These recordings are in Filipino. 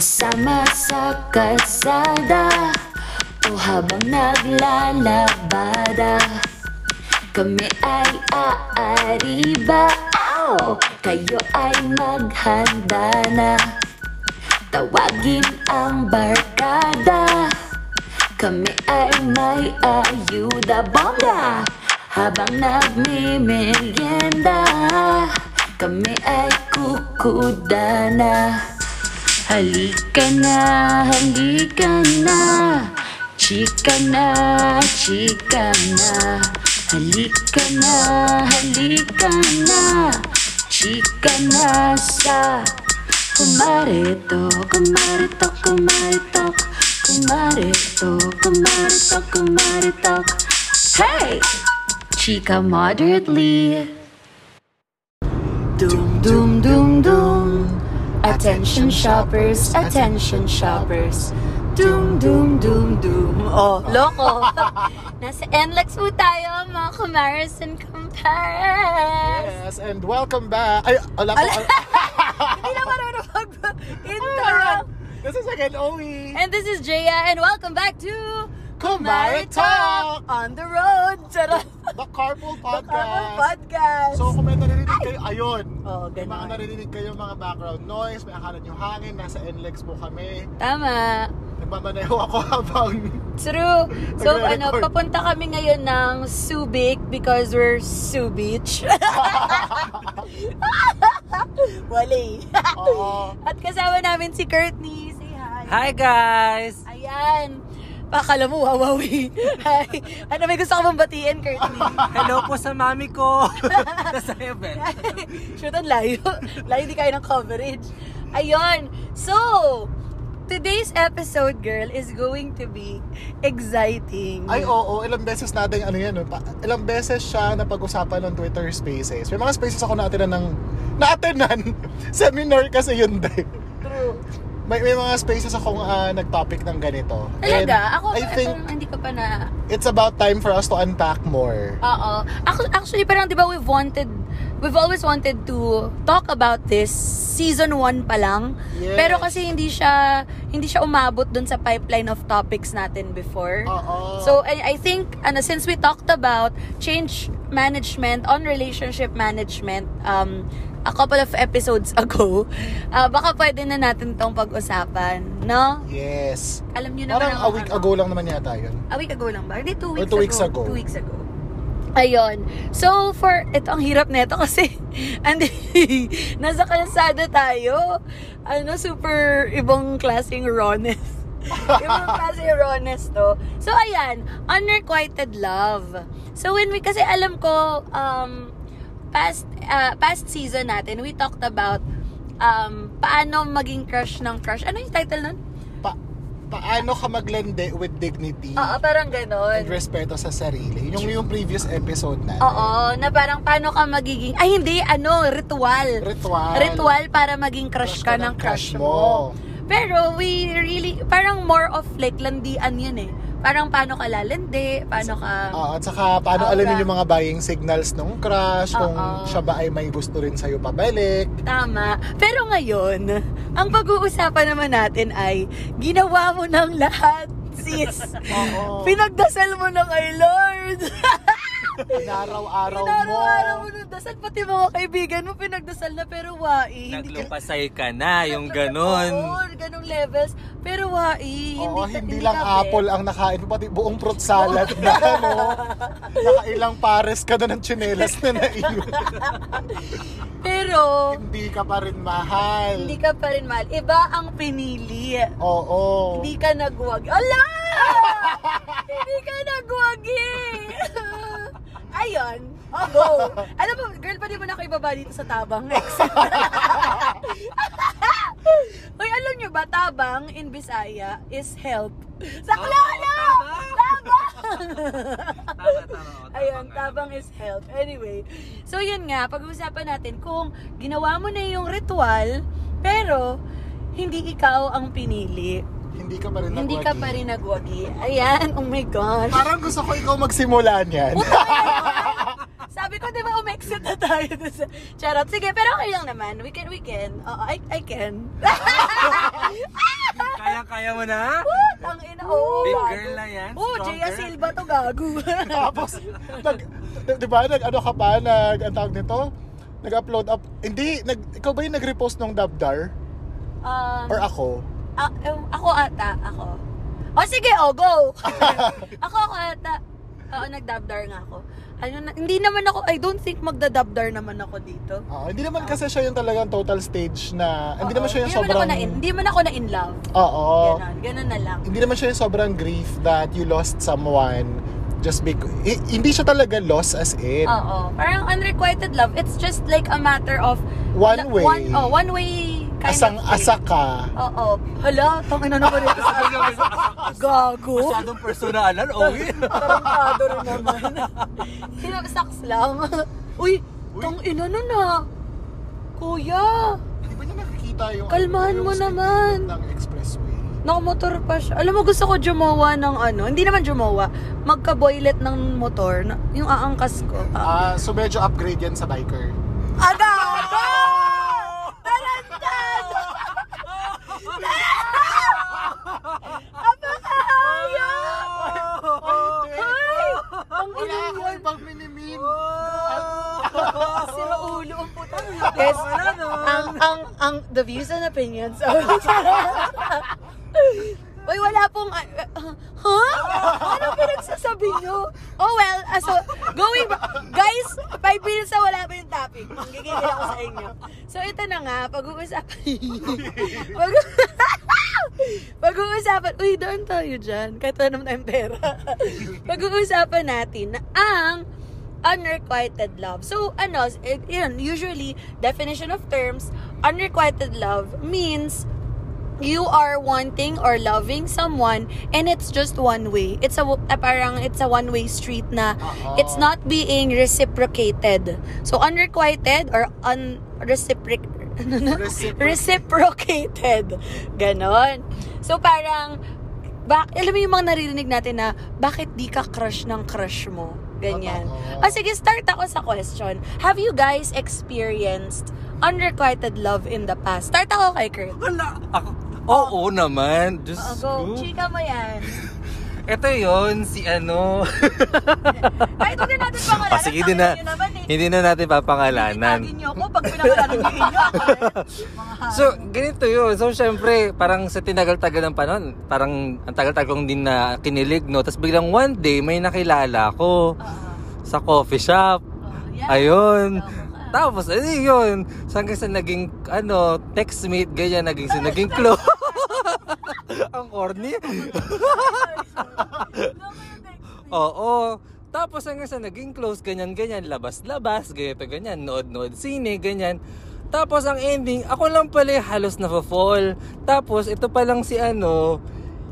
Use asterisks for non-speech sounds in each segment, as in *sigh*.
Kasama sa kalsada O habang naglalabada Kami ay aariba. Ow! Kayo ay maghanda na. Tawagin ang barkada. Kami ay may ayuda. Bongga! Habang nagmimerienda Kami ay kukuda na Halika na, halika na. Chika na, chika na. Halika na, halika na. Chika na sa Kumarito, kumarito, kumarito Kumarito, kumarito, kumarito Hey! Chika moderately. Doom, doom, doom, doom Attention shoppers, attention shoppers Doom, doom, doom, doom Oh, loko *laughs* Nasa NLEX po tayo, mga comparison compares Yes, and welcome back. Ay, ala ko. *laughs* Hindi na marunong mag-intro This is again Owi. And this is Jaya, and welcome back to Kumare Talk! On the road! Charot! The Carpool Podcast. Podcast. Podcast! So kung may naririnig kayo, ayun. Oo, May mga ganun. naririnig kayo mga background noise, may akala nyo hangin, nasa NLEX po kami. Tama. Nagmamaneho ako *laughs* habang True. So, ano, papunta kami ngayon ng Subic because we're Sue Beach. *laughs* Wali. Oo. At kasama namin si Courtney. Say hi. Hi guys! Ayan. Pakala mo, wawawi. *laughs* Hi. Ano, may gusto ka bang batiin, Courtney? Hello po sa mami ko! *laughs* Nasa heaven. *laughs* Shoot, ang layo. Layo di kaya ng coverage. Ayun. So, today's episode, girl, is going to be exciting. Ay, oo. Ilang beses natin, ano yan, no? pa- ilang beses siya na pag-usapan ng Twitter Spaces. May mga spaces ako natin ng, naatinan. Seminar kasi yun din. True. May, may mga spaces akong ah, nag-topic ng ganito. And Talaga? Ako, I think etong hindi ko pa na... it's about time for us to unpack more. Oo. Actually, actually, parang di ba we've wanted, we've always wanted to talk about this season 1 pa lang. Yes. Pero kasi hindi siya, hindi siya umabot dun sa pipeline of topics natin before. Oo. So, I, I think, ano, since we talked about change management on relationship management, um, a couple of episodes *laughs* ago, uh, baka pwede na natin tong pag-usapan, no? Yes. Alam niyo naman Parang ang a week ano. ago lang naman yata yun. A week ago lang ba? Hindi, two Or weeks two weeks ago. Two weeks ago. Ayun. So, for, ito, ang hirap nito kasi, *laughs* andi, *laughs* nasa kalsada tayo. Ano, super ibang klaseng rawness. ibang klaseng rawness to. So, ayan, unrequited love. So, when we, kasi alam ko, um, past, uh, past season natin, we talked about, um, paano maging crush ng crush. Ano yung title nun? Pa paano ka maglende with dignity Oo, parang ganon. and respeto sa sarili. Yung yung previous episode natin. Oo, na parang paano ka magiging, ay hindi, ano, ritual. Ritual. Ritual para maging crush ka ng crush mo. Pero we really, parang more of like landian yun eh. Parang paano ka lalandi, paano ka... Oo, at saka paano Oo, alamin yung mga buying signals ng crush, kung Oo. siya ba ay may gusto rin sa'yo pabalik. Tama. Pero ngayon, ang pag-uusapan naman natin ay, ginawa mo ng lahat, sis. *laughs* Oo. Pinagdasal mo na kay Lord. *laughs* Inaraw-araw mo. Pinaraw-araw mo ng dasal, pati mga kaibigan mo pinagdasal na pero wai. Hindi ka- Naglupasay ka na, yung ganon. Oo, ganong levels. Pero wai, hindi, Oo, ka- hindi, lang ka bet. apple ang nakain mo, pati buong fruit salad na, ano. *laughs* Nakailang pares ka na ng tsinelas na naiwan. Pero, hindi ka pa rin mahal. hindi ka pa rin mahal. Iba ang pinili. Oo. Hindi ka nagwag. Ala! Hindi ka nagwagi! *laughs* Ayun. Oh, go. Alam mo, girl, pwede mo na ako ibaba dito sa tabang next. *laughs* Hoy, alam nyo ba, tabang in Bisaya is help. Sa Klolo! Tabang! *laughs* Tama, tama. oo, Ayun, tabang is help. Anyway, so yun nga, pag-uusapan natin kung ginawa mo na yung ritual, pero hindi ikaw ang pinili. Hindi ka pa rin Hindi nagwagi. ka pa rin nagwagi. Ayan, oh my gosh. Parang gusto ko ikaw magsimula niyan. Sabi ko, di ba, umexit na tayo. Charot. Sige, pero okay lang naman. We can, we can. Oo, I, I can. *laughs* Kaya-kaya mo na? Ang ina, oo. Big girl na yan. Oo, Jaya. Silva to gago. *laughs* Tapos, nag, di- ba, nag, ano ka pa, nag, ang tawag nito? Nag-upload up, hindi, nag, ikaw ba yung nag-repost ng Dabdar? um, Or ako? A- um, ako ata, ako. O sige, o, go! *laughs* *laughs* ako, ako ata. Oo, nagdabdar nga ako. Ano na, hindi naman ako, I don't think magdadabdar naman ako dito. Ah, hindi naman kasi siya yung talagang total stage na, hindi Oo, naman siya yung hindi naman sobrang, ako na in, hindi naman ako na in love. oo, Ganon, ganon na lang. hindi naman siya yung sobrang grief that you lost someone just because, hindi siya talaga lost as in. Oo. Parang unrequited love, it's just like a matter of One way. One, oh, one way kind Asang asa ka. Oo. Hala, tangin na naman ito sa Gago. Masyadong personalan, Owi. Tarantado rin naman. Sinapsaks lang. Uy, tang ina na na. Kuya, Di ba niya nakikita yung, Kalmahan yung mo naman. ng expressway? nakamotor pa siya. Alam mo, gusto ko jumawa ng ano. Hindi naman jumawa. Magka-boylet ng motor. Na, yung aangkas ko. Ah, Ah, so medyo upgrade yan sa biker. Agago! Tarantado! Apakahayop! Ay! Ang Ibang minimin. Sira ulo ang putang Yes, ang, ang, ang, the views and opinions of *laughs* Uy, wala pong, uh, uh, huh? Ano pinagsasabi nyo? Oh well, uh, so, going back, guys, 5 minutes na wala pa yung topic. Gigigil ako sa inyo. So, ito na nga, pag-uusapan, *laughs* pag *laughs* pag-uusapan, uy, doon tayo dyan, kahit wala naman tayong pera. *laughs* pag-uusapan natin na ang unrequited love. So, ano, it, yun, usually, definition of terms, unrequited love means you are wanting or loving someone and it's just one way. It's a, a parang it's a one way street na Oo. it's not being reciprocated. So unrequited or unreciproc Reciproc- reciprocated. Ganon. So parang bak alam mo yung mga naririnig natin na bakit di ka crush ng crush mo? Ganyan. Oo. Ah, sige, start ako sa question. Have you guys experienced unrequited love in the past? Start ako kay Kurt. Wala. Ako, oo naman. Diyos Oh, go. ko. Chika mo yan. Ito yon si ano. *laughs* Kahit huwag na natin pangalanan. Ah, sige, hindi na, naman eh. hindi na natin papangalanan. Titagin nyo ako pag pinangalanan nyo inyo ako eh. *laughs* So, ganito yun. So, syempre, parang sa tinagal-tagal ng panahon, parang ang tagal-tagal kong din na kinilig, no? Tapos biglang one day, may nakilala ko Ah, sa coffee shop. oh, yan. Ayun. Ka. Tapos, ano yun? So, hanggang sa naging, ano, textmate, ganyan, naging, sa naging *laughs* close. ang corny. *laughs* Oo. Tapos hanggang sa naging close, ganyan-ganyan, labas-labas, ganito, ganyan, nood-nood sine, ganyan. Tapos ang ending, ako lang pala halos na fall. Tapos ito pa lang si ano,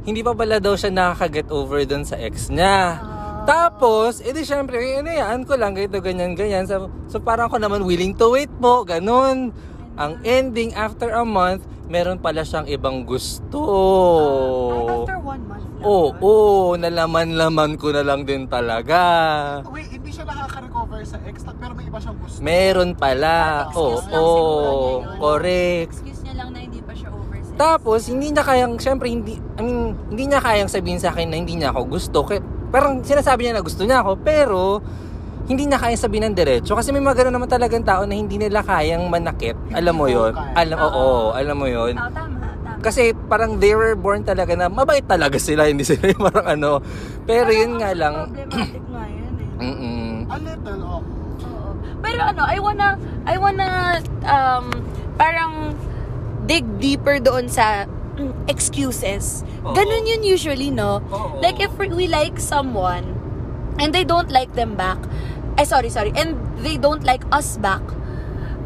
hindi pa pala daw siya nakaka-get over doon sa ex niya. Tapos, edi syempre, inayaan ko lang, ganito, ganyan, ganyan. So, so parang ako naman willing to wait po, ganun. Ang ending, after a month, meron pala siyang ibang gusto. Ah, after one month lang. Oo, oh, nalaman-laman ko na lang din talaga. Wait, hindi siya nakaka-recover sa ex, pero may iba siyang gusto. Meron pala. Oo, niya yun. correct. Excuse niya lang na hindi pa siya over sex. Tapos, hindi niya kayang, syempre, hindi, I mean, hindi niya kayang sabihin sa akin na hindi niya ako gusto. Kaya, parang sinasabi niya na gusto niya ako, pero, hindi niya kayang sabihin ng diretso. Kasi may mga ganun naman talagang tao na hindi nila kayang manakit. Alam mo yon. Alam, oo, alam mo yon tama, tama. Kasi parang they were born talaga na mabait talaga sila, hindi sila yung parang ano. Pero yun nga lang, Problematic nga yun eh. *clears throat* mm A little, oh. Oo. Pero ano, I wanna, I wanna, um, parang dig deeper doon sa mm, excuses. Oo. Ganun yun usually, no? Oo. Like if we like someone and they don't like them back, eh sorry, sorry, and they don't like us back,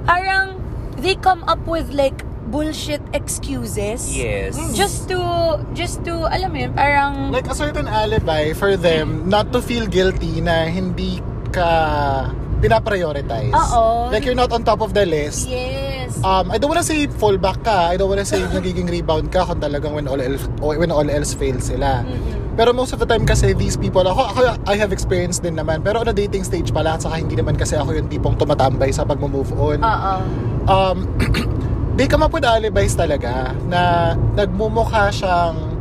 parang they come up with like bullshit excuses. yes. Just to, just to, alam mo yun, parang, Like a certain alibi for them not to feel guilty na hindi ka pinaprioritize. Oo. Like you're not on top of the list. yes. Um, I don't wanna say fallback ka. I don't wanna say *laughs* nagiging rebound ka kung talagang when all else, when all else fails sila. Mm-mm. Pero most of the time kasi these people, ako, ako I have experience din naman. Pero on a dating stage pala, at saka hindi naman kasi ako yung tipong tumatambay sa pag-move on. Oo. Um, they come up with alibis talaga na nagmumukha siyang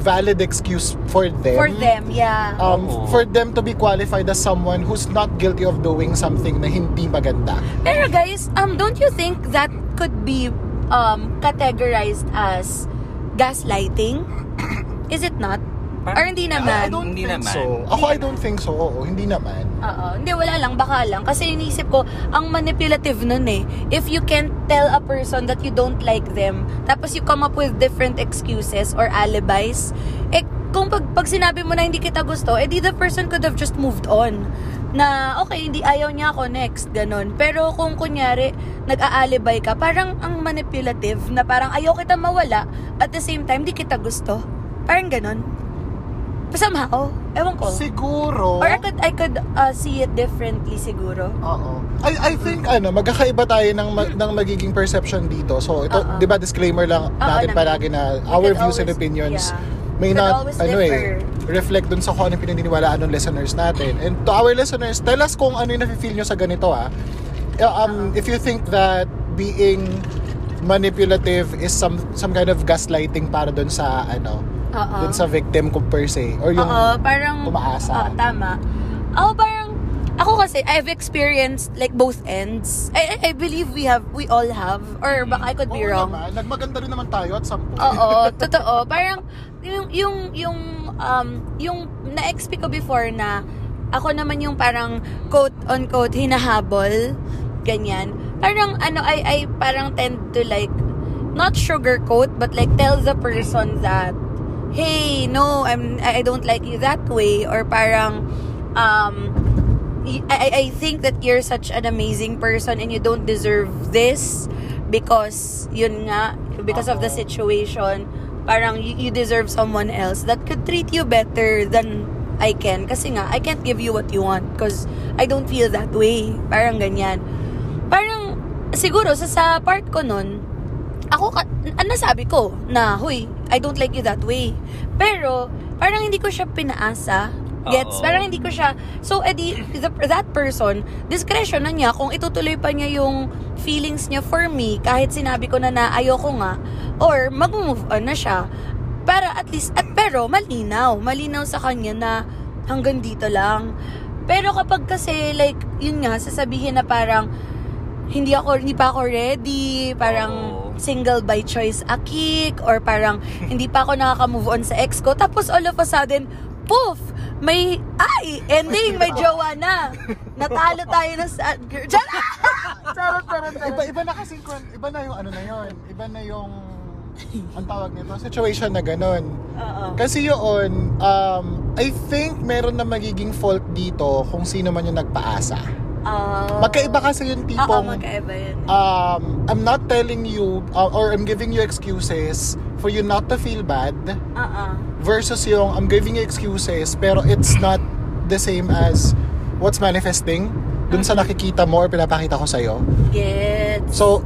valid excuse for them. For them, yeah. Um, Oo. for them to be qualified as someone who's not guilty of doing something na hindi maganda. Pero guys, um, don't you think that could be um, categorized as gaslighting? *clears throat* Is it not? Or hindi I naman? don't Hindi think naman. so. Ako, I don't think so. Oo, hindi naman. Oo. Hindi, wala lang. Baka lang. Kasi inisip ko, ang manipulative nun eh. If you can't tell a person that you don't like them, tapos you come up with different excuses or alibis, eh, kung pag, pag sinabi mo na hindi kita gusto, eh di the person could have just moved on. Na, okay, hindi ayaw niya ako next, ganun. Pero kung kunyari, nag-aalibay ka, parang ang manipulative, na parang ayaw kita mawala, at the same time, di kita gusto. Parang ganun. Somehow, ewan ko. Siguro. Or I could, I could uh, see it differently siguro. Oo. I, I think, ano, magkakaiba tayo ng, ma- ng magiging perception dito. So, ito, Oo. di ba, disclaimer lang Oo natin naman. palagi na We our could views and always- opinions yeah. may Could not, always ano eh, differ. reflect dun sa kung anong pinaniniwalaan ng listeners natin. And to our listeners, tell us kung ano yung nafe-feel nyo sa ganito, ah. Um, if you think that being manipulative is some some kind of gaslighting para dun sa, ano, Oo. dun sa victim ko per se. Or yung, Oo, parang... umaasa. Oo, tama. Ako parang... Ako kasi, I've experienced like both ends. I, I, believe we have, we all have. Or baka I could be Oo wrong. naman, nagmaganda rin naman tayo at some point. Oo, *laughs* totoo. Parang yung yung yung um yung na-exp ko before na ako naman yung parang quote on quote hinahabol ganyan. Parang ano I I parang tend to like not sugarcoat but like tell the person that hey, no, I'm I don't like you that way or parang um I, I think that you're such an amazing person and you don't deserve this because yun nga because of the situation. Parang you, you deserve someone else that could treat you better than I can. Kasi nga I can't give you what you want because I don't feel that way. Parang ganyan. Parang siguro sa sa part ko nun ako ka, ang nasabi ko na huy I don't like you that way pero parang hindi ko siya pinaasa Gets? Oo. Parang hindi ko siya... So, edi, the, that person, discretion na niya kung itutuloy pa niya yung feelings niya for me kahit sinabi ko na na ayoko nga or mag-move on na siya. Para at least, at pero malinaw. Malinaw sa kanya na hanggang dito lang. Pero kapag kasi like, yun nga, sasabihin na parang hindi ako, hindi pa ako ready, parang Oo. Single by choice a kick, or parang *laughs* hindi pa ako nakaka-move on sa ex ko. Tapos all of a sudden, poof! May, ay, ending, may *laughs* jowa na. Natalo tayo ng sad girl. Diyan! Charot, *laughs* charot, iba charot. iba na kasi iba na yung ano na yon iba na yung ang tawag nito situation na ganun Oo. kasi yun um I think meron na magiging fault dito kung sino man yung nagpaasa Ah. magkaiba kasi yung Oo, tipong magkaiba yun. um I'm not telling you uh, or I'm giving you excuses for you not to feel bad Oo. versus yung I'm giving you excuses pero it's not the same as what's manifesting dun sa nakikita mo or pinapakita ko sa'yo. Gets. So,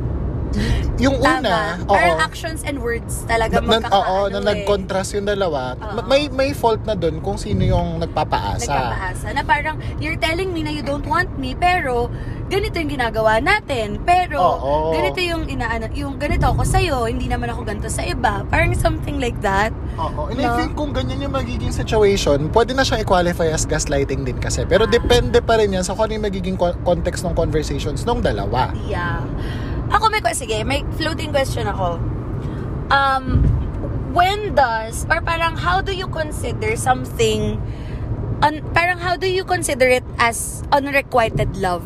*laughs* yung una, Tama. oo, Parang actions and words talaga na, na, oo, magkakaano na eh. nag-contrast yung dalawa, Oo. may may fault na dun kung sino yung nagpapaasa. Nagpapaasa. Na parang, you're telling me na you don't want me, pero ganito yung ginagawa natin. Pero, Oo. ganito yung inaano, yung ganito ako sa'yo, hindi naman ako ganito sa iba. Parang something like that. Oo. And No? I think kung ganyan yung magiging situation, pwede na siyang i-qualify as gaslighting din kasi. Pero depende pa rin yan sa kung ano yung magiging co- context ng conversations nung dalawa. Yeah. Ako may, sige, may floating question ako. Um, when does, or parang how do you consider something, un, parang how do you consider it as unrequited love?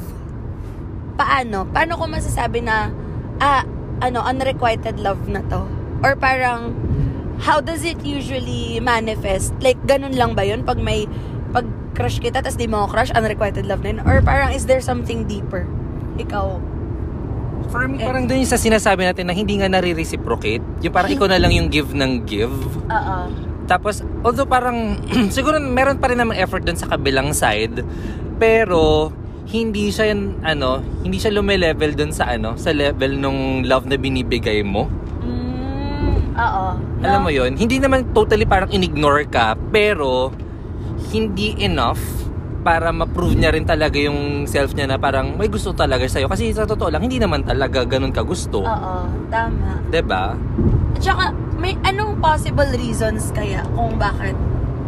Paano? Paano ko masasabi na, ah, ano, unrequited love na to? Or parang, how does it usually manifest? Like, ganun lang ba yun? Pag may, pag crush kita, tas di mo crush, unrequited love na yun? Or parang, is there something deeper? Ikaw, For me, Eh. parang dun yung sa sinasabi natin na hindi nga nare-reciprocate. Yung parang ikaw na lang yung give ng give. Oo. Tapos, although parang, *clears throat* siguro meron pa rin namang effort dun sa kabilang side. Pero, hindi siya, yan, ano, hindi siya lume-level dun sa, ano, sa level nung love na binibigay mo. Mm, oo. Alam mo yon hindi naman totally parang in-ignore ka, pero hindi enough para ma-prove niya rin talaga yung self niya na parang may gusto talaga sa'yo. Kasi sa totoo lang, hindi naman talaga ganun ka gusto. Oo, tama. 'Di ba? At saka, may anong possible reasons kaya kung bakit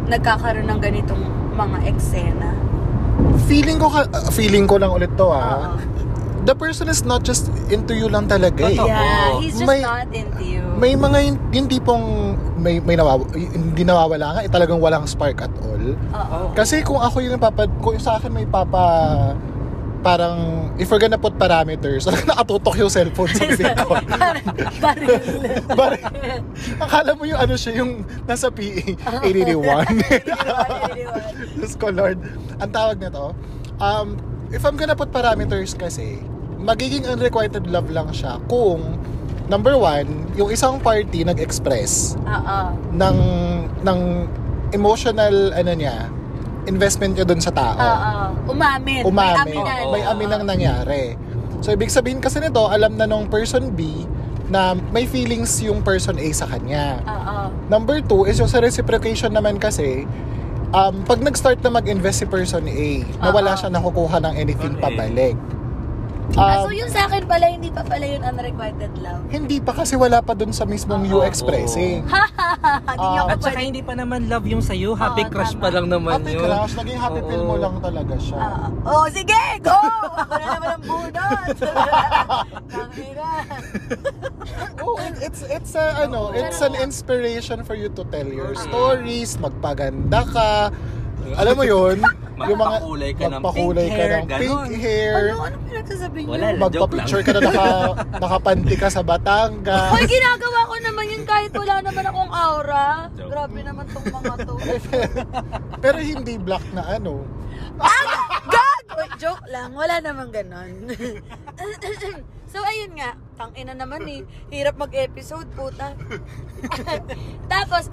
nagkakaroon ng ganitong mga eksena? Feeling ko, ka- feeling ko lang ulit to Oo. The person is not just into you lang talaga eh. Yeah, he's just May- not into you. May mga yun- yung tipong may, may nawaw, hindi nawawala nga, eh, talagang walang spark at all. Oo. Kasi kung ako yung napapad, kung sa akin may papa, parang, if we're gonna put parameters, *laughs* nakatutok yung cellphone sa bibig ko. *laughs* Baril. Bari, akala mo yung ano siya, yung nasa PE, 881. *laughs* Diyos ko, Lord. Ang tawag na to, um, if I'm gonna put parameters kasi, magiging unrequited love lang siya kung, number one, yung isang party nag-express Oo. ng, ng emotional, ano niya, investment niya dun sa tao. Oo. Umamin. May Umamin. aminan. May amin ang nangyari. So, ibig sabihin kasi nito, alam na nung person B na may feelings yung person A sa kanya. Oo. Number two is yung sa reciprocation naman kasi, um, pag nag-start na mag-invest si person A, na wala Oo. siya nakukuha ng anything Okay. pabalik. Ah, Um, so yung sa akin pala, hindi pa pala yun unrequited love. hindi pa kasi wala pa dun sa mismong you Oo. expressing. Hindi niyo ako Ah, At saka pwede. hindi pa naman love yung sa'yo. Happy Oo, crush tama. pa lang naman Happy yun. crush, naging happy pill mo Oo. lang talaga siya. Ah, oh, sige, go! Ako na naman ang bunot. *laughs* Tangina. Oh, it- it's it's a, ano, it's an inspiration for you to tell your stories, magpaganda ka. Alam mo 'yun, yung mga Magpakulay ka ng magpakulay pink ka hair, ng pink ganon. hair. Ano, ano pinagsasabi niyo? Wala lang. Magpa-picture ka na naka, nakapanti ka sa Batangas. Hoy, ginagawa ko naman yun kahit wala naman akong aura. Joke. Grabe naman tong mga to. *laughs* Pero hindi black na ano. God! Wait, joke lang. Wala namang ganon. *laughs* so, ayun nga. Tangina naman eh. Hirap mag-episode, puta. *laughs* Tapos,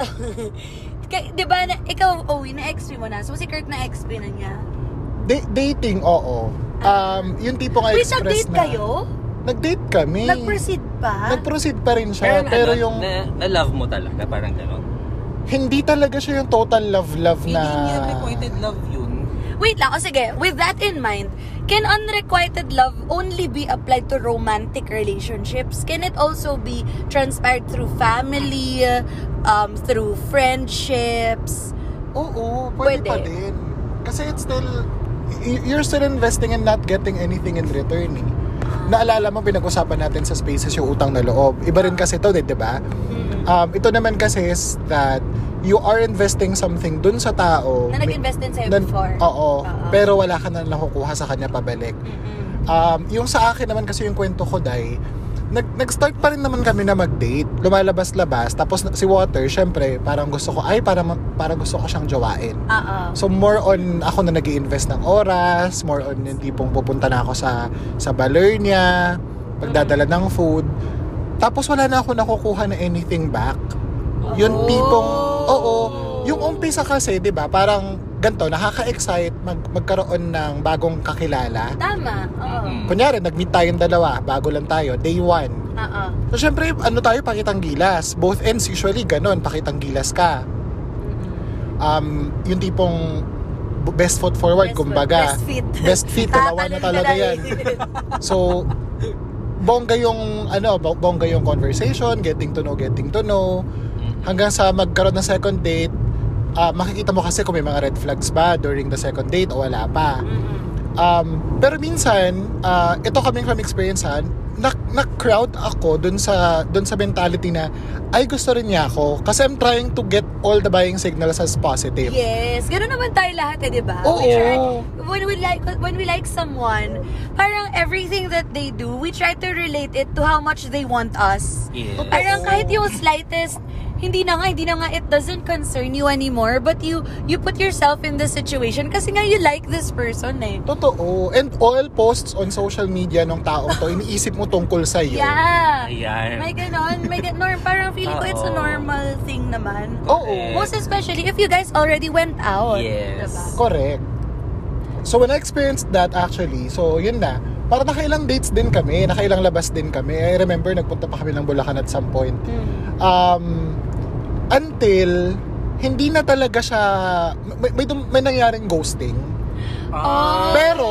*laughs* kay- di ba, na, ikaw, Owie, na-XP mo na. So, si Kurt na-XP na niya. Da- dating, oo. Um, yung tipong Wait, express nag-date na. kayo? Nag-date kami. Nag-proceed pa? Nag-proceed pa rin siya. Pero, Pero, ano, yung, na, na love mo talaga, parang gano'n. hindi talaga siya yung total love-love na... Hindi niya requited love yun. Wait lang, o sige, with that in mind, can unrequited love only be applied to romantic relationships? Can it also be transpired through family, um, through friendships? Oo, pwede, Pwede. pa din. Kasi it's still, you're still investing and not getting anything in return eh. Naalala mo, pinag-usapan natin sa spaces yung utang na loob. Iba rin kasi to, di ba? Um, ito naman kasi is that you are investing something dun sa tao. Na nag-invest din sa'yo na- before. Oo, Oo. pero wala ka na nakukuha sa kanya pabalik. Mm-mm. Um, yung sa akin naman kasi yung kwento ko, Day, nag, nag-start pa rin naman kami na mag-date. Lumalabas-labas. Tapos si Water, syempre, parang gusto ko, ay, parang, parang gusto ko siyang jowain. Oo. So more on ako na nag invest ng oras, more on yung tipong pupunta na ako sa sa baler niya, pagdadala ng food. Tapos wala na ako nakukuha na anything back. Yung Oh. tipong, oo, yung umpisa kasi, di ba, parang ganito, nakaka-excite mag, magkaroon ng bagong kakilala. Tama. Oo. Mm. Kunyari, nag-meet tayong dalawa, bago lang tayo, day one. Oo. So, syempre, ano tayo, pakitang gilas. Both ends, usually, ganun, pakitang gilas ka. Um, yung tipong best foot forward, Best kumbaga. Best fit. Best fit, dalawa na talaga na yan. So, bongga yung, ano, bo- bongga yung conversation, getting to know, getting to know. Hanggang sa magkaroon ng second date, ah, makikita mo kasi kung may mga red flags ba during the second date o wala pa. Um, pero minsan, ah, ito coming from experience ha, na, na-crowd ako dun sa, dun sa mentality na, ay gusto rin niya ako kasi I'm trying to get all the buying signals as positive. Yes, ganoon naman tayo lahat eh, di ba? Oo. We try, when we like when we like someone, parang everything that they do, we try to relate it to how much they want us. Yes. Parang kahit yung slightest, hindi na nga, hindi na nga, it doesn't concern you anymore, but you you put yourself in the situation kasi nga you like this person eh. Totoo. And all posts on social media ng taong to, *laughs* iniisip mo tungkol sa iyo. Yeah. Ayan. May ganon, may ganon. Parang feeling ko it's a normal thing naman. Oo. Most especially if you guys already went out. Yes. Diba? Correct. So when I experienced that actually, so yun na, para nakailang dates din kami, nakailang labas din kami. I remember nagpunta pa kami ng Bulacan at some point. Mm. Um, until hindi na talaga siya may, may, may nangyaring ghosting. Oh. Pero,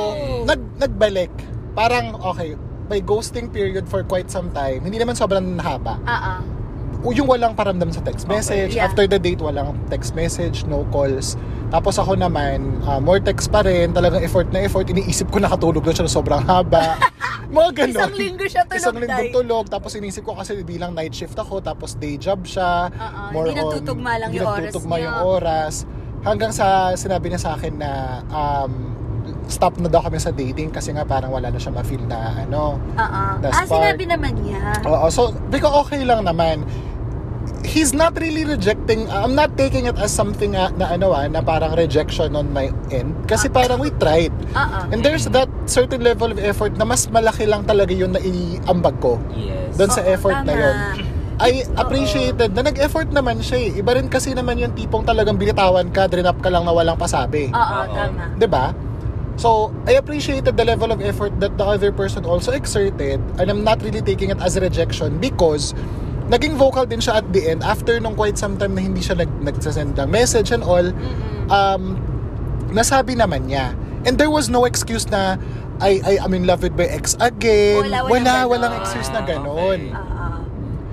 nag, nagbalik. Parang, okay, may ghosting period for quite some time. Hindi naman sobrang haba. O yung walang paramdam sa text message. Yeah. After the date, walang text message, no calls. Tapos ako naman, ah, more text pa rin. Talagang effort na effort. Iniisip ko nakatulog doon siya na sobrang haba. *laughs* Mga ganun. Isang linggo siya tulog, Isang linggo tulog. Tapos iniisip ko kasi bilang night shift ako. Tapos day job siya. Oo, hindi nagtutugma lang hindi yung oras niya. yung oras. Hanggang sa sinabi niya sa akin na um, stop na daw kami sa dating kasi nga parang wala na siya ma-feel na ano. Ah. The Ah, spark. sinabi naman niya. Oo, so because okay lang naman. He's not really rejecting, I'm not taking it as something uh, na ano ah, na parang rejection on my end. Kasi parang we tried. Ah, ah. And there's that certain level of effort na mas malaki lang talaga yun na iambag ko Yes. doon sa effort na tama. yun. I appreciated na nag-effort naman siya eh. Iba rin kasi naman yung tipong talagang binitawan ka, drain up ka lang na walang pasabi. Oo, tama. 'di ba? So, I appreciated the level of effort that the other person also exerted and I'm not really taking it as rejection because naging vocal din siya at the end after nung quite some time na hindi siya nag nagsasend ng message and all um nasabi naman niya and there was no excuse na I, I I'm in love with my ex again Wala, walang wala ganon. walang excuse na ganon okay.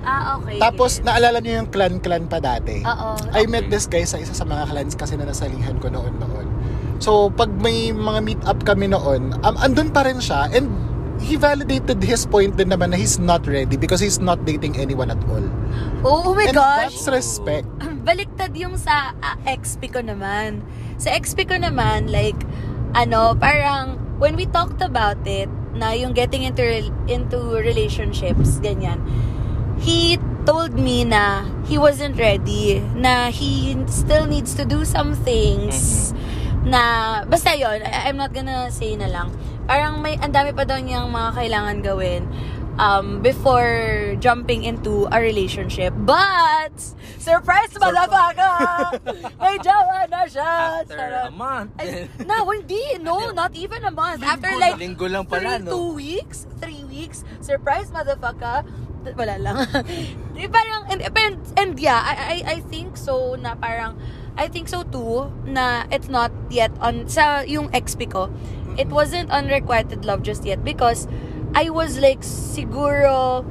Ah, ah. Okay. tapos naalala niyo yung clan-clan pa dati Oo. I met this guy sa isa sa mga clans kasi na nasalihan ko noon noon. So, pag may mga meet up kami noon, um, andun pa rin siya and he validated his point din naman na he's not ready because he's not dating anyone at all. Oh, oh my and gosh. that's respect. *clears throat* Baliktad yung sa ah, XP ko naman. Sa XP ko naman, like, ano, parang, when we talked about it, na yung getting into into relationships, ganyan, he told me na he wasn't ready, na he still needs to do some things, na, basta yon I'm not gonna say na lang. Parang may, ang dami pa daw niyang mga kailangan gawin um, before jumping into a relationship. But, surprise motherfucker! *laughs* May jowa na siya! After Charot. a month. Ay, no, hindi. No, not even a month. After like Linggo lang pala, three, no? two weeks, three weeks, surprise motherfucker. Wala lang. *laughs* Parang, and, and, and yeah, I, I, I think so na parang, I think so too, na it's not yet on, sa yung XP ko, it wasn't unrequited love just yet because I was like, siguro,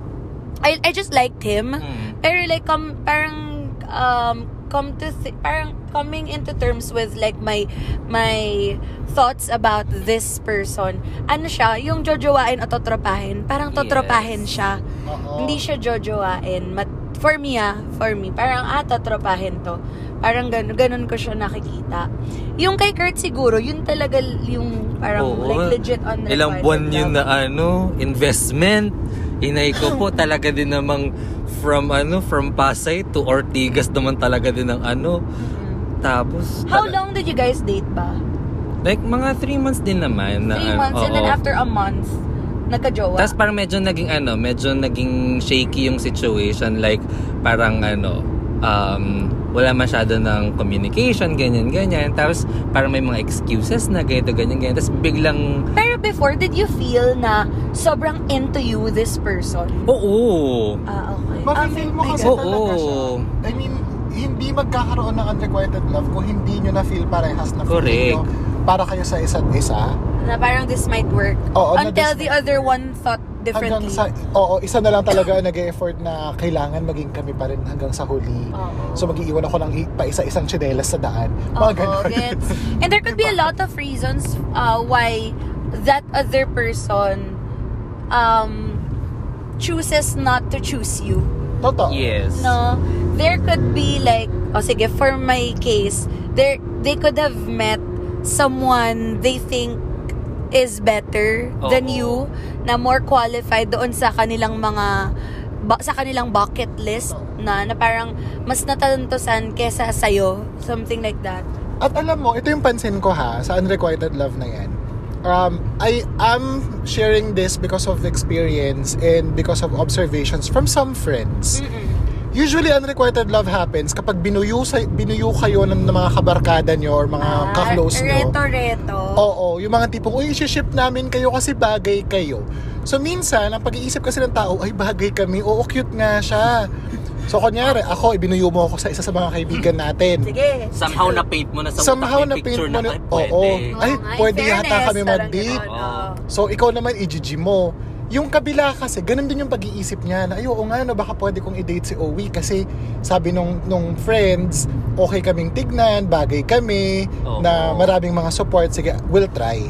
I, I just liked him. Mm. Pero like, com, parang, um, come to, th- parang coming into terms with like my, my thoughts about this person. Ano siya, yung jojowain o totropahin, parang totropahin Yes. siya. Oo. Hindi siya jojowain. Mat- for me ah, for me, parang ah, totropahin to. Parang ganun, ganun ko siya nakikita. Yung kay Kurt siguro, yun talaga yung parang Oo. like legit on Ilang buwan yun na ano, investment. Inay ko po *laughs* talaga din namang from ano, from Pasay to Ortigas naman talaga din ng ano. Tapos, How tala- long did you guys date ba? Like, mga 3 months din naman. Na, Three months and then after a month, nagka-jowa. Tapos parang medyo naging ano, medyo naging shaky yung situation. Like, parang ano, um, wala masyado ng communication, ganyan, ganyan. Tapos parang may mga excuses na ganito, ganyan, ganyan. Tapos biglang, Pero before, did you feel na sobrang into you this person? oo. Ah, okay. Mafe-feel mo Ah, kasi Oo. God. talaga siya. I mean, hindi magkakaroon ng unrequited love kung hindi nyo na-feel parehas na Correct. feeling nyo para kayo sa isa't isa. Na parang this might work. Oo, Until this- the other one thought differently. Hanggang sa, oo, isa na lang talaga ang nag-effort na kailangan maging kami pa rin hanggang sa huli. Oo. So mag-iiwan ako ng pa isa-isang tsinelas sa daan. Mga Oo, ganun. gets. And there could be a lot of reasons uh, why that other person um, chooses not to choose you. Totoo. Yes. No, there could be like, oh sige, for my case, there they could have met someone they think is better than Oo. you, na more qualified doon sa kanilang mga ba- sa kanilang bucket list na na parang mas natatantosan kesa sa'yo, something like that. At alam mo, ito yung pansin ko ha, sa unrequited love na yan. Um, I am sharing this because of experience and because of observations from some friends. Usually, unrequited love happens kapag binuyo, sa, binuyo kayo ng, ng mga kabarkada nyo or mga Ah, ka-close nyo. Reto-reto. Oo, yung mga tipong, uy, ship namin kayo kasi bagay kayo. So, minsan, ang pag-iisip kasi ng tao, ay, bagay kami, oo, cute nga siya. So, kunyari, ako, ibinuyo mo ako sa isa sa mga kaibigan natin. *laughs* Sige. Somehow na-paint mo na sa Somehow na yung picture paint mo na, na, ay, oo. pwede. Ay, Oo nga, in pwede yata fairness, kami parang mag-date. So, ikaw naman, i-GG mo. Yung kabila kasi, ganun din yung pag-iisip niya na, ay, oo nga, no, baka pwede kong i-date si Owi kasi sabi nung, nung friends, okay kaming tignan, bagay kami, Oo. na maraming mga support, sige, we'll try.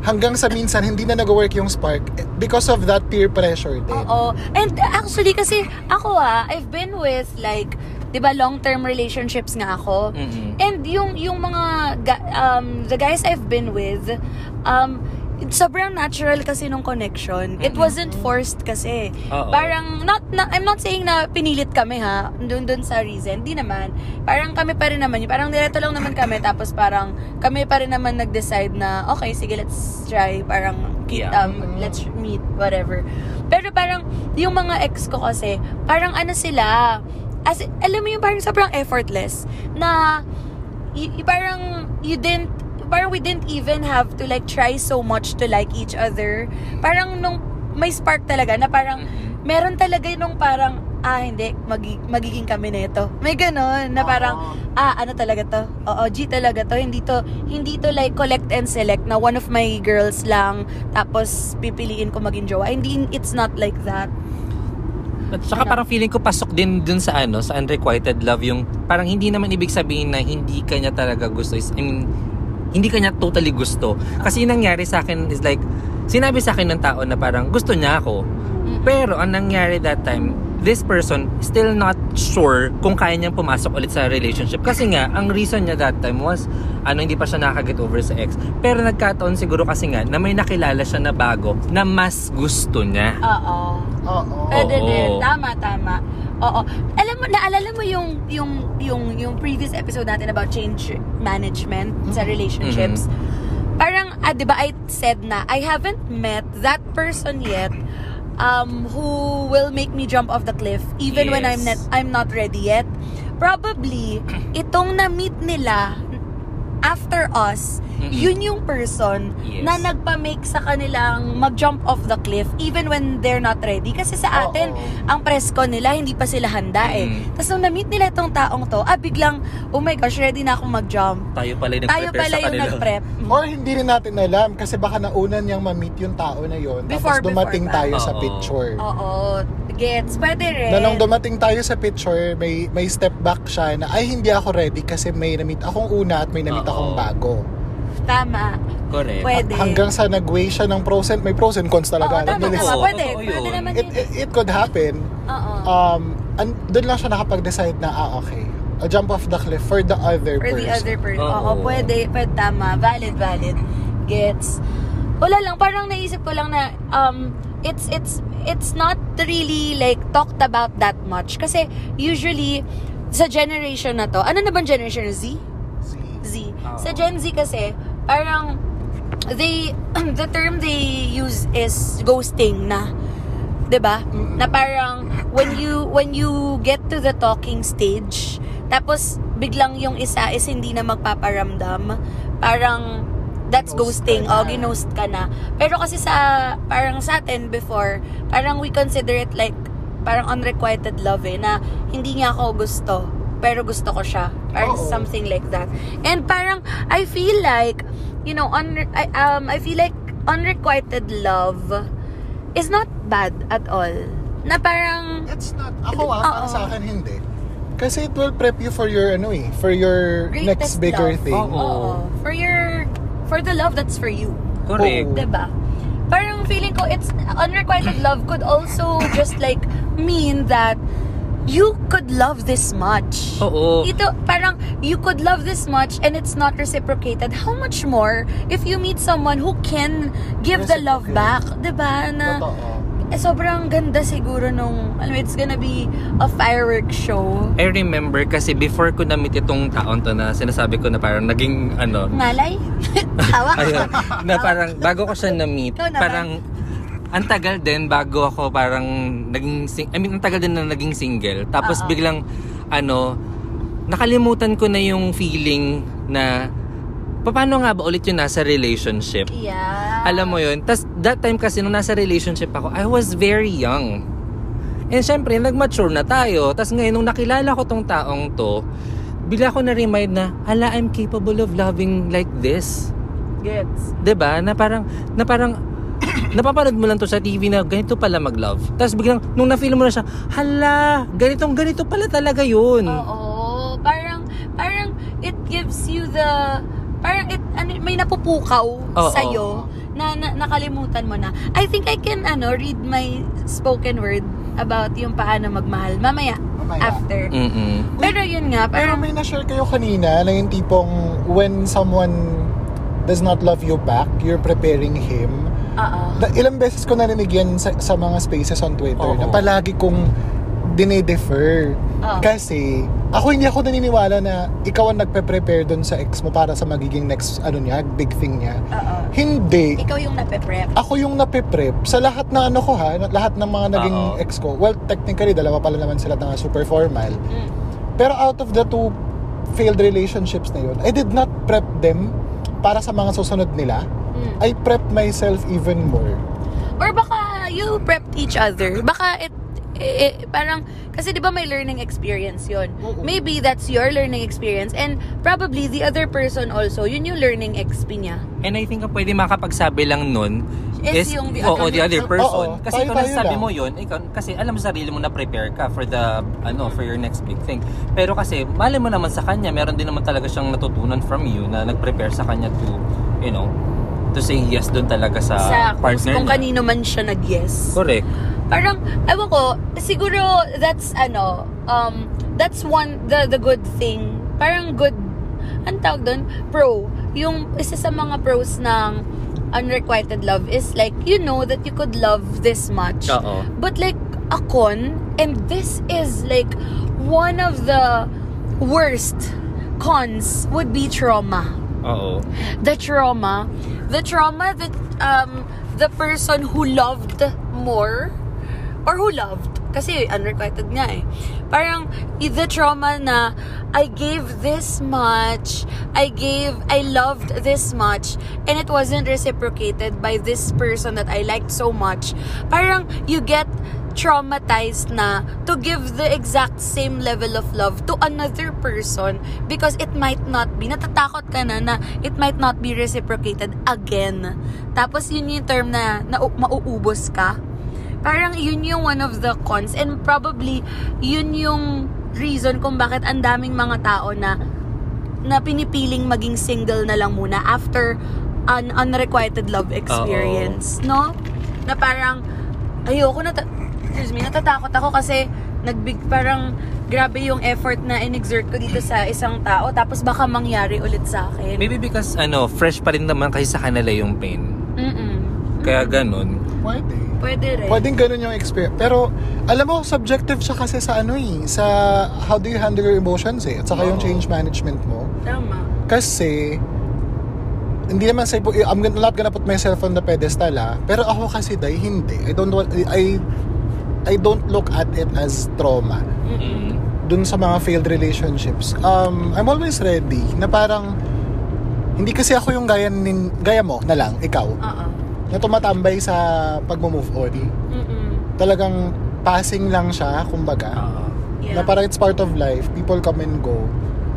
Hanggang sa minsan, hindi na nag-work yung spark eh, because of that peer pressure din. Oo. And actually, kasi ako ah, I've been with like, di ba, long-term relationships nga ako. Mm-mm. And yung, yung mga, ga- um, the guys I've been with, um, sobrang natural kasi nung connection. It Mm-mm. wasn't forced kasi. Oo. Parang, not, na, I'm not saying na pinilit kami ha, dun, dun sa reason. Di naman. Parang kami pa rin naman yun. Parang nireto lang naman kami, tapos parang kami pa rin naman nag-decide na, okay, sige, let's try. Parang, Yeah. um, let's meet, whatever. Pero parang, yung mga ex ko kasi, parang ano sila, as, alam mo yung parang sobrang effortless, na, y- y- parang, you didn't, parang we didn't even have to like try so much to like each other. Parang nung, may spark talaga na parang, Mhm. meron talaga nung parang, ah, hindi, magi- magiging kami nito. May ganon, na parang, ah, ano talaga to? Oo, G talaga to. Hindi to, hindi to like collect and select na one of my girls lang, tapos pipiliin ko maging jowa. Hindi, it's not like that. At saka Ano? parang feeling ko pasok din dun sa ano, sa unrequited love yung parang hindi naman ibig sabihin na hindi kanya talaga gusto. Is, I mean, hindi kanya totally gusto. Kasi yung nangyari sa akin is like, sinabi sa akin ng tao na parang gusto niya ako. Pero ang nangyari that time, this person still not sure kung kaya niyang pumasok ulit sa relationship. Kasi nga, ang reason niya that time was, ano, hindi pa siya nakaka-get over sa ex. Pero nagkataon siguro kasi nga, na may nakilala siya na bago, na mas gusto niya. Oo. Oo. Pwede Oo. din. Tama, tama. Oo. Alam mo, naalala mo yung, yung, yung, yung previous episode natin about change management sa relationships? Parang, ah, di ba, I said na, I haven't met that person yet um, who will make me jump off the cliff even when I'm not, Yes. I'm not ready yet. Probably, *clears throat* itong na-meet nila after us, Mm-mm. yun yung person Yes. na nagpa-make sa kanilang mag-jump off the cliff even when they're not ready. Kasi sa atin, Oo. ang press ko nila, hindi pa sila handa eh. Mm. Tapos nung na-meet nila itong taong to, ah, biglang, oh my gosh, ready na akong mag-jump. Tayo pala yung Tayo pala sa yung nag-prep. Or hindi rin natin alam kasi baka nauna niyang ma-meet yung tao na yon Before- tapos dumating before tayo sa Oo. picture. Oo, gets. Pwede rin. Na nung dumating tayo sa picture, may may step back siya na ay hindi ako ready kasi may na-meet akong una at may na-meet Oo. Akong bago. Tama. Correct. Pwede. Hanggang sa nag-weigh siya ng pros and may pros and cons Oo, talaga. tama, Nagbilis. tama. Oo, Pwede. totoo Pwede yun. naman It, yun. it, it could happen. Oo. Um, and doon lang siya nakapag-decide na, ah, okay, I'll jump off the cliff for the other For person. the other person. Oo, Oo. pwede. Pwede, tama. Valid, valid. Gets. Wala lang, parang naisip ko lang na, um, it's, it's, it's not really, like, talked about that much. Kasi, usually, sa generation na to, ano na bang generation? Z? Z. Oo. Sa Gen Z kasi, parang, they, *clears throat* the term they use is ghosting na. 'Di ba? Mm. Na parang when you when you get to the talking stage, tapos biglang yung isa is hindi na magpaparamdam, parang that's Ginost ghosting. O, na. ginost ka na. Pero kasi sa, parang sa atin before, parang we consider it like, parang unrequited love eh, na hindi niya ako gusto, pero gusto ko siya. Parang Oo. something like that. And parang, I feel like, you know, un- I, um, I feel like unrequited love is not bad at all. Na parang, It's not. Ako ah, para Oo. sa akin hindi. Kasi it will prep you for your ano eh, for your greatest next bigger love. thing. Oo. Oo. For your, for the love that's for you. Correct. Oo. 'Di ba? Parang feeling ko it's unrequited love could also just like mean that you could love this much. Oo. Ito, parang you could love this much and it's not reciprocated. How much more if you meet someone who can give the love back, 'di ba? Na Totoo. eh, sobrang ganda siguro nung, alam mo, it's gonna be a fireworks show. I remember kasi before ko na-meet itong taon to na sinasabi ko na parang naging ano, Ngalay? *laughs* Tawa? ayun, na parang bago ko siya na-meet, Ikaw naman. parang ang tagal din bago ako parang naging sing I mean, ang tagal din na naging single. Tapos Oo. biglang ano, nakalimutan ko na yung feeling na paano nga ba ulit yung nasa relationship? Yeah. Alam mo yun? Tapos that time kasi nung nasa relationship ako, I was very young. And syempre, nag-mature na tayo. Tapos ngayon, nung nakilala ko tong taong to, bigla ko na-remind na, ala, I'm capable of loving like this. Gets. ba? Na parang na parang *clears throat* napapanood mo lang to sa TV na ganito pala mag-love. Tapos biglang nung na-feel mo na siya, hala, ganitong ganito pala talaga 'yun. Oo. Parang, parang it gives you the, parang it, ano, may napupukaw Oo. sa'yo na, na nakalimutan mo na. I think I can, ano, read my spoken word about yung paano magmahal. Mamaya, Mamaya. after. Mm-mm. Pero yun nga, Pero parang, may na-share kayo kanina na yung tipong when someone does not love you back, you're preparing him. Oo. Da, ilang beses ko narinig yan sa, sa mga spaces on Twitter Oo. na palagi kong dinedefer. Oo. Kasi ako hindi ako naniniwala na ikaw ang nagpe-prepare dun sa ex mo para sa magiging next ano niya, big thing niya. Oo. Hindi. Ikaw yung nape-prep. Ako yung nape-prep sa lahat ng ano ko ha, na- lahat ng mga naging Oo. ex ko. Well, technically dalawa pala naman sila na super formal. Mm. Pero out of the two failed relationships na yun, I did not prep them para sa mga susunod nila. Mm. I prepped myself even more. Or baka you prepped each other. Baka it, eh, parang, kasi di ba may learning experience yon Oo. Maybe that's your learning experience and probably the other person also, yun yung learning exp niya. And I think ang pwede makapagsabi lang nun Is is, yung the oo, other the other person. Oo, kasi tayo- kung tayo nasabi lang. mo yun, ikaw, kasi alam mo sa sarili mo na prepare ka for the, ano, for your next big thing. Pero kasi, mali mo naman sa kanya, meron din naman talaga siyang natutunan from you na nag-prepare sa kanya to, you know, to say yes doon talaga sa, sa kung, partner kung niya. kanino man siya nag-yes. Correct. Parang, ewan ko, siguro that's, ano, um, that's one, the, the good thing. Parang good, ang tawag doon? Pro. Yung isa sa mga pros ng unrequited love is like, you know that you could love this much. Oo. But like, a con, and this is like, one of the worst cons would be trauma Oo. the trauma. The trauma that um the person who loved more or who loved kasi unrequited nga eh. Parang the trauma na I gave this much I gave I loved this much and it wasn't reciprocated by this person that I liked so much. Parang you get traumatized na to give the exact same level of love to another person because it might not be. Natatakot ka na na it might not be reciprocated again. Tapos yun yung term na, na mauubos ka. Parang yun yung one of the cons and probably yun yung reason kung bakit ang daming mga tao na na pinipiling maging single na lang muna after an unrequited love experience, no? Na parang ayoko na excuse me, natatakot ako kasi nagbig parang grabe yung effort na in-exert ko dito sa isang tao tapos baka mangyari ulit sa akin. Maybe because, ano, fresh pa rin naman kasi sa kanila yung pain. Mm-mm. Kaya ganun. Pwede. Pwede rin. Pwedeng ganun yung experience. Pero, alam mo, subjective siya kasi sa ano eh, sa how do you handle your emotions eh, at saka yung Oo. change management mo. Tama. Kasi, hindi naman sa I'm gonna, not gonna put myself on the pedestal ah. Pero ako kasi dahil hindi. I don't want, I, I don't look at it as trauma. Mm. Dun sa mga failed relationships. Um, I'm always ready na parang, hindi kasi ako yung gaya, nin, gaya mo na lang, ikaw, Oo. na tumatambay sa pag-move on. Mm-mm. Talagang passing lang siya, kumbaga. Oo. Yeah. Na parang it's part of life. People come and go.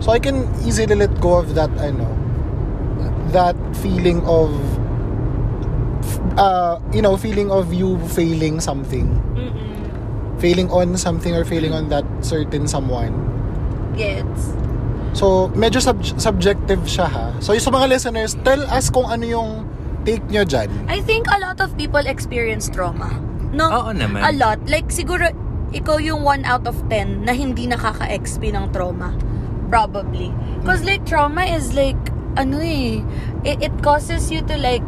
So I can easily let go of that, ano, that feeling of, uh, you know, feeling of you failing something. Mm-mm. Failing on something or failing on that certain someone. Gets. So, medyo sub- subjective siya ha. So, yung sa mga listeners, tell us kung ano yung take nyo dyan. I think a lot of people experience trauma. No? Oo naman. A lot. Like, siguro, ikaw yung 1 out of 10 na hindi nakaka-XP ng trauma. Probably. Because, like, trauma is like, ano eh, it, it causes you to, like,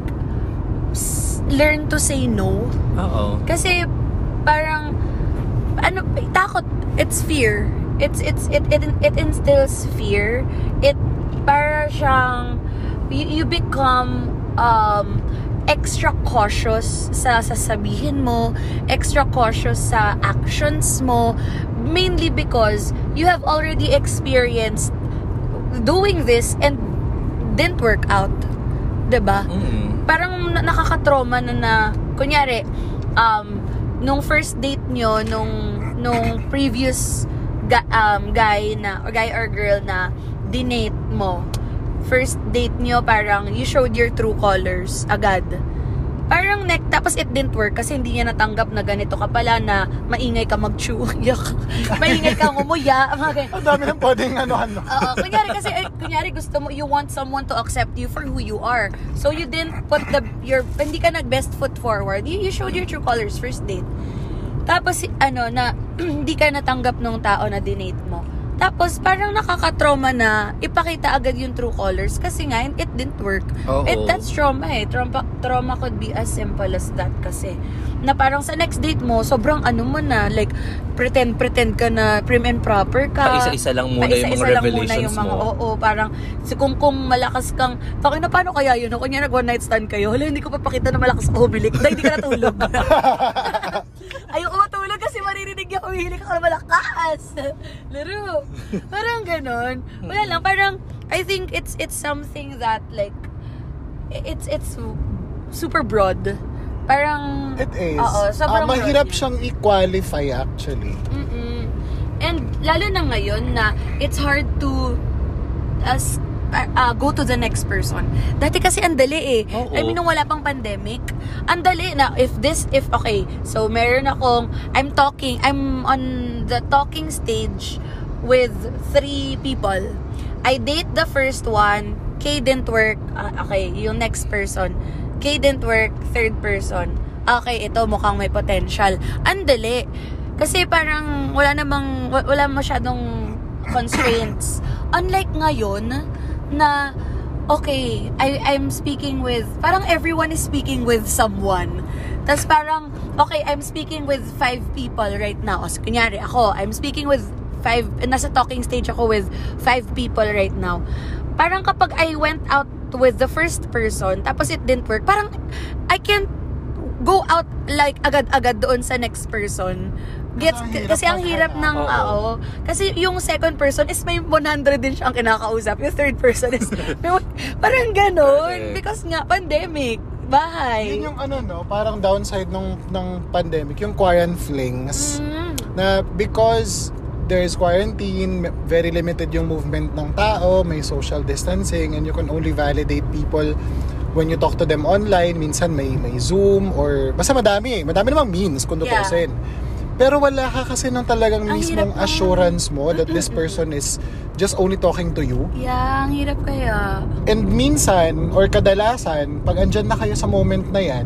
learn to say no. Oo. Kasi, parang, ano, takot. It's fear. It's, it's, it, it, it instills fear. It, para siyang, you, you become, um, extra cautious sa sasabihin mo, extra cautious sa actions mo, mainly because you have already experienced doing this and didn't work out. 'Di ba? Mm. parang na- nakaka-trauma na na, kunyari, um, nung first date nyo, nung, nung previous ga, um, guy na, or guy or girl na dinate mo, first date nyo, parang you showed your true colors agad. Parang neck, tapos it didn't work kasi hindi niya natanggap na ganito ka pala na maingay ka mag-chew. *laughs* Maingay ka ngumuya. Mga ganyan. Ang dami ng pwedeng ano-ano. *laughs* Oo, kunyari kasi, eh, kunyari gusto mo, you want someone to accept you for who you are. So you didn't put the, your, hindi ka nag best foot forward. You, you showed your true colors first date. Tapos, ano, na, *clears throat* hindi ka natanggap ng tao na dinate mo. Tapos, parang nakaka-trauma na ipakita agad yung true colors kasi nga, it didn't work. Oo. It, that's trauma eh. Trauma, trauma could be as simple as that kasi. Na parang sa next date mo, sobrang ano mo na, like, pretend-pretend ka na prim and proper ka. Paisa-isa lang muna yung mga lang muna revelations yung mga, mo. Oo, parang, si kung, kung malakas kang, takin na paano kaya yun? Kung nag one night stand kayo, hala, hindi ko papakita na malakas ako humilik. Dahil hindi ka natulog. *laughs* Maririnig niya humihilik ako malakas. *laughs* Laro. Parang ganon. Wala lang, parang, I think it's it's something that like, it's it's super broad. Parang, It is. Oo, sobrang Ah, mahirap broad siyang i-qualify actually. Mm-mm. And lalo na ngayon na it's hard to as uh, go to the next person. Dati kasi ang dali eh. Oo. I mean, nung wala pang pandemic, ang dali na if this, if, okay, so meron akong, I'm talking, I'm on the talking stage with three people. I date the first one, K didn't work, ah, okay, yung next person, K didn't work, third person, okay, ito mukhang may potential. Ang dali. Kasi parang wala namang, wa- wala masyadong constraints. Unlike ngayon, na, okay, I, I'm speaking with, parang everyone is speaking with someone. Tapos parang, okay, I'm speaking with five people right now. So, kunyari, ako, I'm speaking with five, nasa talking stage ako with five people right now. Parang kapag I went out with the first person, tapos it didn't work, parang I can't go out like agad-agad doon sa next person. Gets, ang hirap kasi ang hirap ng, Oo. oo. Kasi yung second person is may 100 din siyang kinakausap. Yung third person is, *laughs* may, parang. Correct. Because nga, pandemic, bahay. Yun yung ano no, parang downside ng ng pandemic, yung quarantine flings. Mm. na because there's quarantine, very limited yung movement ng tao, may social distancing, and you can only validate people when you talk to them online. Minsan may may Zoom or basta madami, madami namang means kung Yeah. Pero wala ka kasi ng talagang Ang mismong assurance mo that this person is just only talking to you. Yeah, ang hirap kaya. And minsan, or kadalasan, pag andyan na kayo sa moment na yan,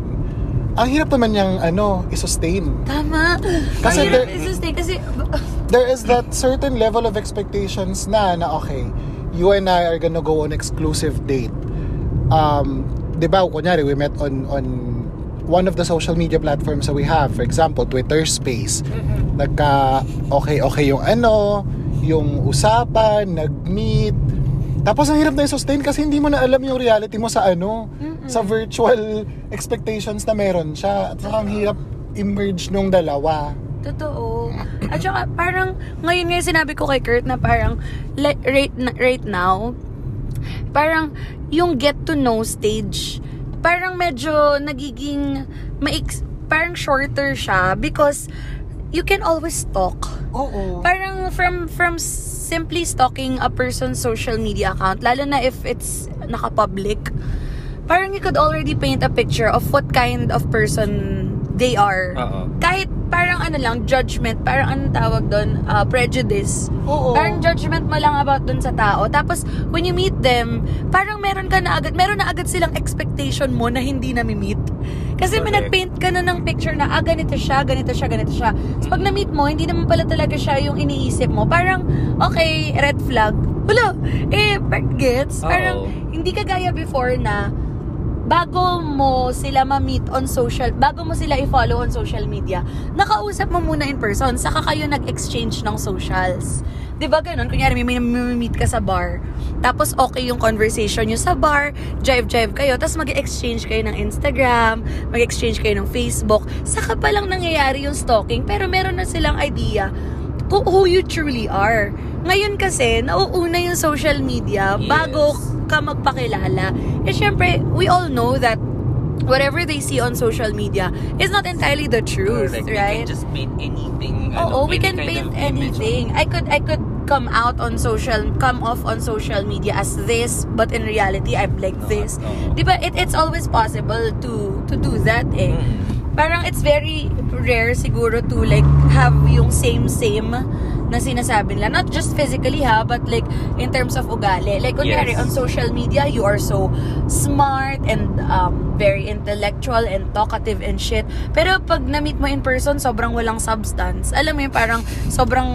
ang hirap naman niyang ano, i-sustain. Tama. Kasi ang hirap there- i-sustain. Kasi, *laughs* there is that certain level of expectations na na okay, you and I are gonna go on exclusive date. Um, 'di ba, kunyari we met on on one of the social media platforms that we have, for example, Twitter Space. Nagka okay okay yung ano, yung usapan, nag-meet. Tapos ang hirap na i-sustain kasi hindi mo na alam yung reality mo sa ano, sa virtual expectations na meron siya. At saka ang hirap emerge nung dalawa. Totoo. At saka, parang, ngayon nga sinabi ko kay Kurt na parang, right, right now, parang, yung get to know stage, parang medyo nagiging, maix, parang shorter siya because you can always talk. Oo. Parang from from simply stalking a person's social media account, lalo na if it's naka-public, parang you could already paint a picture of what kind of person they are. Oo. Kahit parang ano lang, judgment, parang anong tawag doon, uh, prejudice. Oo. Parang judgment mo lang about dun sa tao. Tapos, when you meet them, parang meron ka na agad, meron na agad silang expectation mo na hindi na meet. Kasi may Correct. nag-paint ka na ng picture na, ah, ganito siya, ganito siya, ganito siya. So, pag na-meet mo, hindi naman pala talaga siya yung iniisip mo. Parang, okay, red flag. Wala. Eh, gets? Parang, Oo. hindi ka gaya before na, bago mo sila ma-meet on social, bago mo sila i-follow on social media, nakausap mo muna in person, saka kayo nag-exchange ng socials. ba ganun? Kunyari, may, may, may meet ka sa bar, tapos okay yung conversation nyo sa bar, jive-jive kayo, tapos mag-exchange kayo ng Instagram, mag-exchange kayo ng Facebook, saka pa lang nangyayari yung stalking, pero meron na silang idea kung who you truly are. Ngayon kasi, nauuna yung social media Yes. bago ka magpakilala. Eh, syempre, we all know that whatever they see on social media is not entirely the truth, Correct. right? We can just paint anything. Oo, ano, we any can paint image. anything. I could I could come out on social come off on social media as this, but in reality I'm like Oo, this. oo. 'Di ba? It, it's always possible to to do that eh. Mm. Parang it's very rare siguro to like have yung same same na sinasabi nila. Not just physically ha, but like in terms of ugali. Like kunyari Yes. on social media, you are so smart and um, very intellectual and talkative and shit. Pero pag na-meet mo in person, sobrang walang substance. Alam mo yung parang sobrang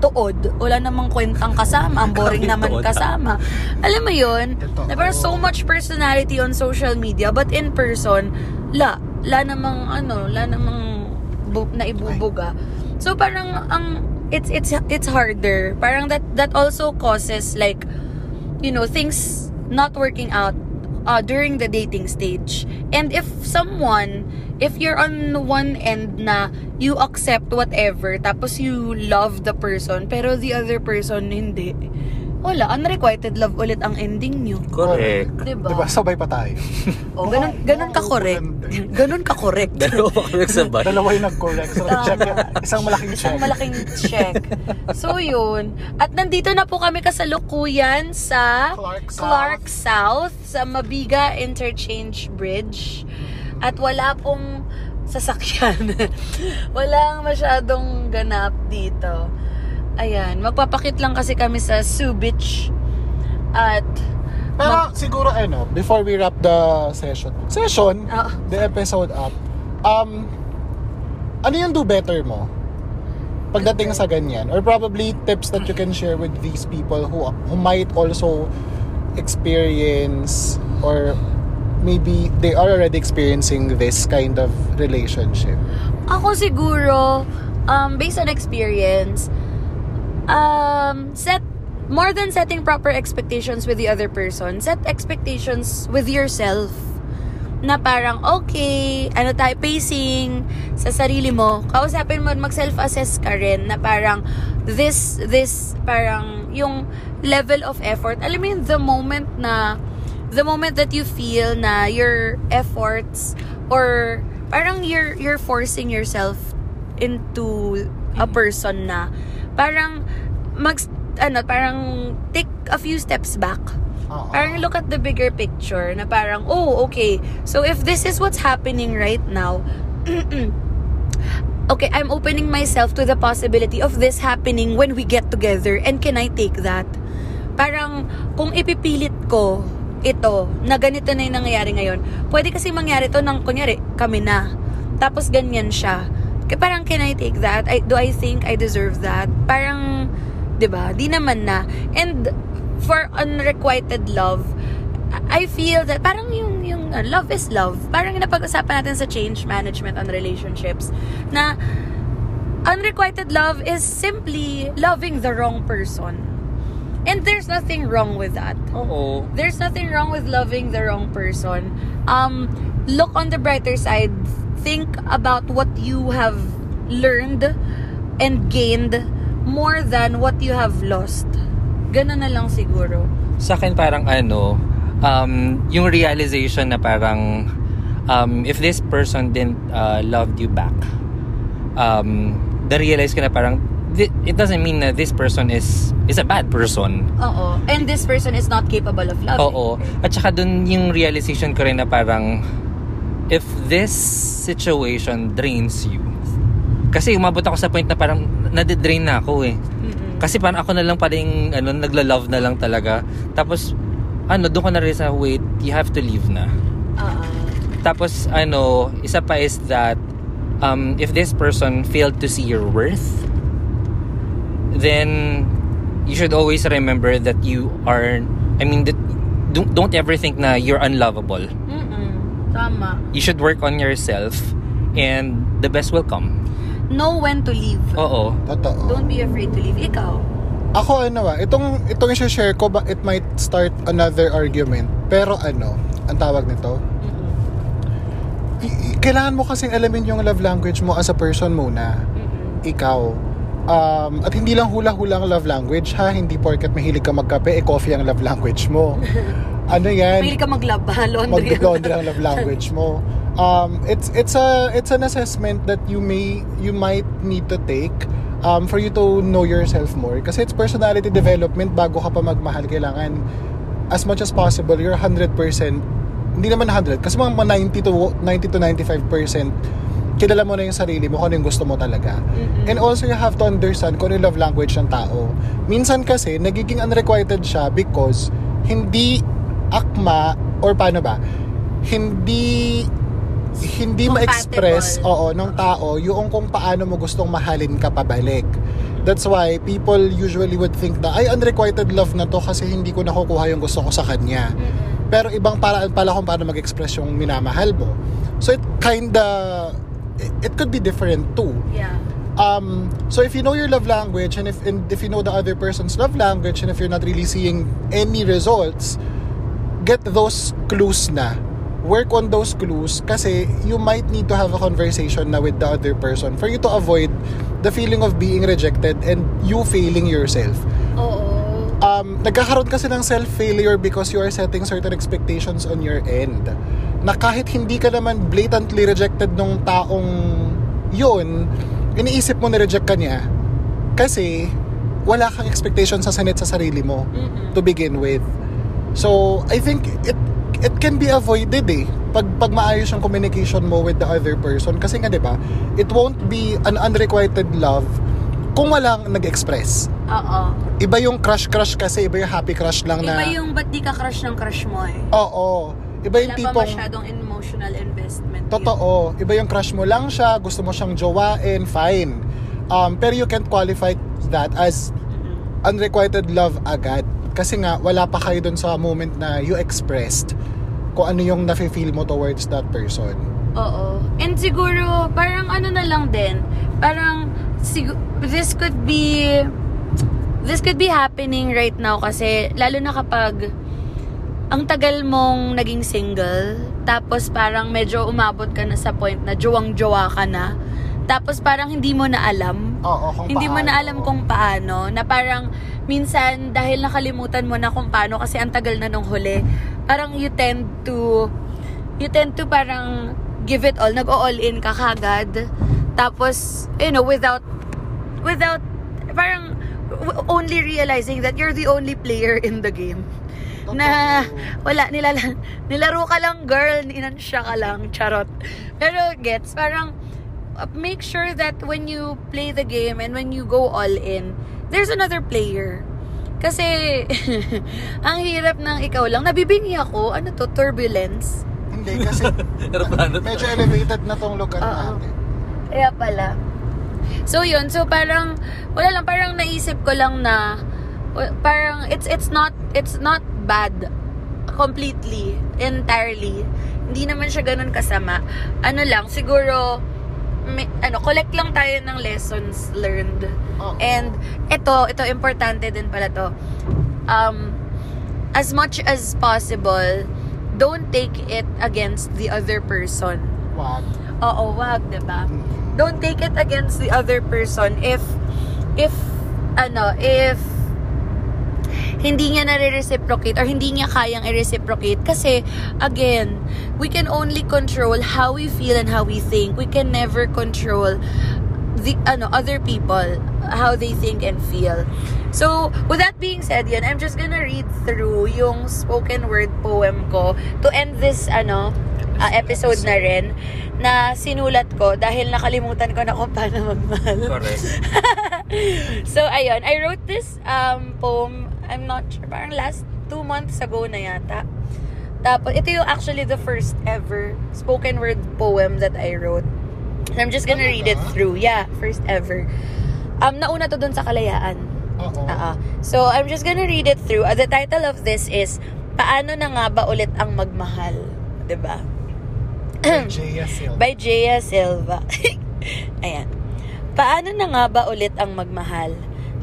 tuod. Wala namang kwentang kasama. Ang boring naman kasama. Alam mo yun? Parang so much personality on social media, but in person, la. La namang, ano, la namang bu- na ibubuga. So parang, ang, it's, it's, it's harder. Parang that, that also causes like, you know, things not working out uh, during the dating stage. And if someone, if you're on one end na you accept whatever, tapos you love the person, pero the other person hindi, wala, unrequited love ulit ang ending nyo. Correct. Diba? Diba? Sabay pa tayo. *laughs* Oh, ganun, ganun ka correct. ganun ka correct. Dalawa pa correct sa bahay. Dalawa yung nag-correct. So, check. Isang malaking check. Isang malaking check. So, yun. At nandito na po kami kasalukuyan sa Clark South. Clark South, sa Mabiga Interchange Bridge. At wala pong sasakyan. *laughs* Walang masyadong ganap dito. Ayan, magpapakit lang kasi kami sa Sioux Beach. At, Pero siguro ano, before we wrap the session, session, Ah. the episode up, um, ano yung do better mo? Pagdating sa ganyan, or probably tips that you can share with these people who who might also experience or maybe they are already experiencing this kind of relationship. Ako siguro, um, based on experience, um, set more than setting proper expectations with the other person, set expectations with yourself. Na parang, okay, ano tayo, pacing sa sarili mo. Kausapin mo, mag-self-assess ka rin na parang, this, this, parang, yung level of effort. Alam mo yun, the moment na, the moment that you feel na your efforts or parang you're you're forcing yourself into a person na parang mag ano parang take a few steps back Oo. parang look at the bigger picture na parang oh okay so if this is what's happening right now *clears throat* okay I'm opening myself to the possibility of this happening when we get together and can I take that parang kung ipipilit ko ito, na ganito na yung nangyayari ngayon, pwede kasi mangyari to ng, kunyari, kami na. Tapos ganyan siya. Kaya parang, can I take that? I, do I think I deserve that? Parang, 'di ba Di naman na. And, for unrequited love, I feel that parang yung, yung uh, love is love. Parang napag-usapan natin sa change management on relationships, na unrequited love is simply loving the wrong person. And there's nothing wrong with that. Oo. There's nothing wrong with loving the wrong person. Um, look on the brighter side. Think about what you have learned and gained more than what you have lost. Ganun na lang siguro. Sa akin parang ano, um, yung realization na parang um, if this person didn't uh, loved you back, um, the realize ko na parang it doesn't mean na this person is is a bad person. Oo. And this person is not capable of loving. Oo. At saka dun yung realization ko rin na parang if this situation drains you, kasi umabot ako sa point na parang nade-drain na ako eh. Mm-mm. Kasi parang ako na lang pala yung ano, nagla-love na lang talaga. Tapos, ano, doon ko na rin sa, wait, you have to leave na. Oo. Tapos, ano, isa pa is that, um, if this person failed to see your worth, then, you should always remember that you are, I mean, that, don't, don't ever think na you're unlovable. Mm-mm. Tama. You should work on yourself, and the best will come. Know when to leave. Oo. Totoo. Don't be afraid to leave. Ikaw. Ako ano ba, itong itong i-share ko ba it might start another argument. Pero ano, ang tawag nito, i- i- kailangan mo kasing alamin yung love language mo as a person muna. Mm-mm. Ikaw. Um, at hindi lang hula-hula ang love language ha, hindi porket mahilig ka magkape, eh coffee ang love language mo. *laughs* ano yan, Mahilig ka maglaba, *laughs* laundry. mag-laundry ang love language mo. Um, it's it's a it's an assessment that you may you might need to take um, for you to know yourself more. Kasi it's personality development bago ka pa magmahal. Kailangan as much as possible, you're 100%, hindi naman 100, kasi mga 90 to 90 to 95% kilala mo na yung sarili mo kung ano yung gusto mo talaga. Mm-mm. And also, you have to understand kung ano yung love language ng tao. Minsan kasi, nagiging unrequited siya because hindi akma, or paano ba, hindi hindi ma-express oo ng tao yung kung paano mo gustong mahalin ka pabalik. That's why people usually would think na ay unrequited love na to kasi hindi ko nakukuha yung gusto ko sa kanya. Mm-mm. Pero ibang paraan pala kung paano mag-express yung minamahal mo. So it kinda it could be different too. Yeah. Um, so if you know your love language and if and if you know the other person's love language and if you're not really seeing any results, get those clues na. Work on those clues kasi you might need to have a conversation na with the other person for you to avoid the feeling of being rejected and you failing yourself. Oo. Um, nagkakaroon kasi ng self-failure because you are setting certain expectations on your end. Na kahit hindi ka naman blatantly rejected nung taong yun, iniisip mo na-reject ka niya kasi wala kang expectation sa sanit sa sarili mo Mm-mm. to begin with. So, I think it it can be avoided eh. Pag, pag maayos yung communication mo with the other person. Kasi nga, di ba, it won't be an unrequited love kung walang nag-express. Oo. Iba yung crush-crush kasi, iba yung happy crush lang na... Iba yung ba't di ka crush ng crush mo eh. Oo. Iba yung Wala tipong... masyadong emotional investment. yun. Totoo. Iba yung crush mo lang siya, gusto mo siyang jowain, fine. Um, pero you can't qualify that as Mm-mm. unrequited love agad. Kasi nga, wala pa kayo dun sa moment na you expressed kung ano yung nafe-feel mo towards that person. Oo. And siguro, parang ano na lang din, parang sig- this could be this could be happening right now kasi lalo na kapag ang tagal mong naging single, tapos parang medyo umabot ka na sa point na jowang-jowa ka na, tapos parang hindi mo na alam Oo, kung hindi mo na paano. alam kung paano na parang minsan dahil nakalimutan mo na kung paano kasi ang tagal na nung huli parang you tend to you tend to parang give it all nag-all in ka kagad. Tapos you know without without parang only realizing that you're the only player in the game. Na wala nilala, nilaro ka lang girl inansya ka lang charot. Pero gets parang uh, make sure that when you play the game and when you go all in there's another player. Kasi *laughs* ang hirap ng ikaw lang. Nabibingi ako. Ano to? Turbulence? Hindi, kasi *laughs* medyo elevated na tong lugar Oo. natin. kaya pala. So yun. So parang wala lang. Parang naisip ko lang na parang it's it's not it's not bad completely entirely. Hindi naman siya ganun kasama. Ano lang siguro may, ano collect lang tayo ng lessons learned Oo. and ito ito importante din pala to um as much as possible don't take it against the other person Wag. Oo, wag, 'di ba? Don't take it against the other person if if ano, if hindi niya nare-reciprocate or hindi niya kayang i-reciprocate kasi again, we can only control how we feel and how we think. We can never control the ano other people how they think and feel. So, with that being said, yun, I'm just gonna read through yung spoken word poem ko to end this ano uh, episode na rin na sinulat ko dahil nakalimutan ko na kung paano magmahal. Correct. *laughs* so, ayun. I wrote this um, poem, I'm not sure, parang last two months ago na yata. Tapos, ito yung actually the first ever spoken word poem that I wrote. And I'm just gonna read it through. Yeah, first ever. Um, nauna to dun sa kalayaan. Oo. So, I'm just gonna read it through. Uh, the title of this is, Paano na nga ba ulit ang magmahal? ba? By Jaya Silva. By Silva. *laughs* Ayan. Paano na nga ba ulit ang magmahal?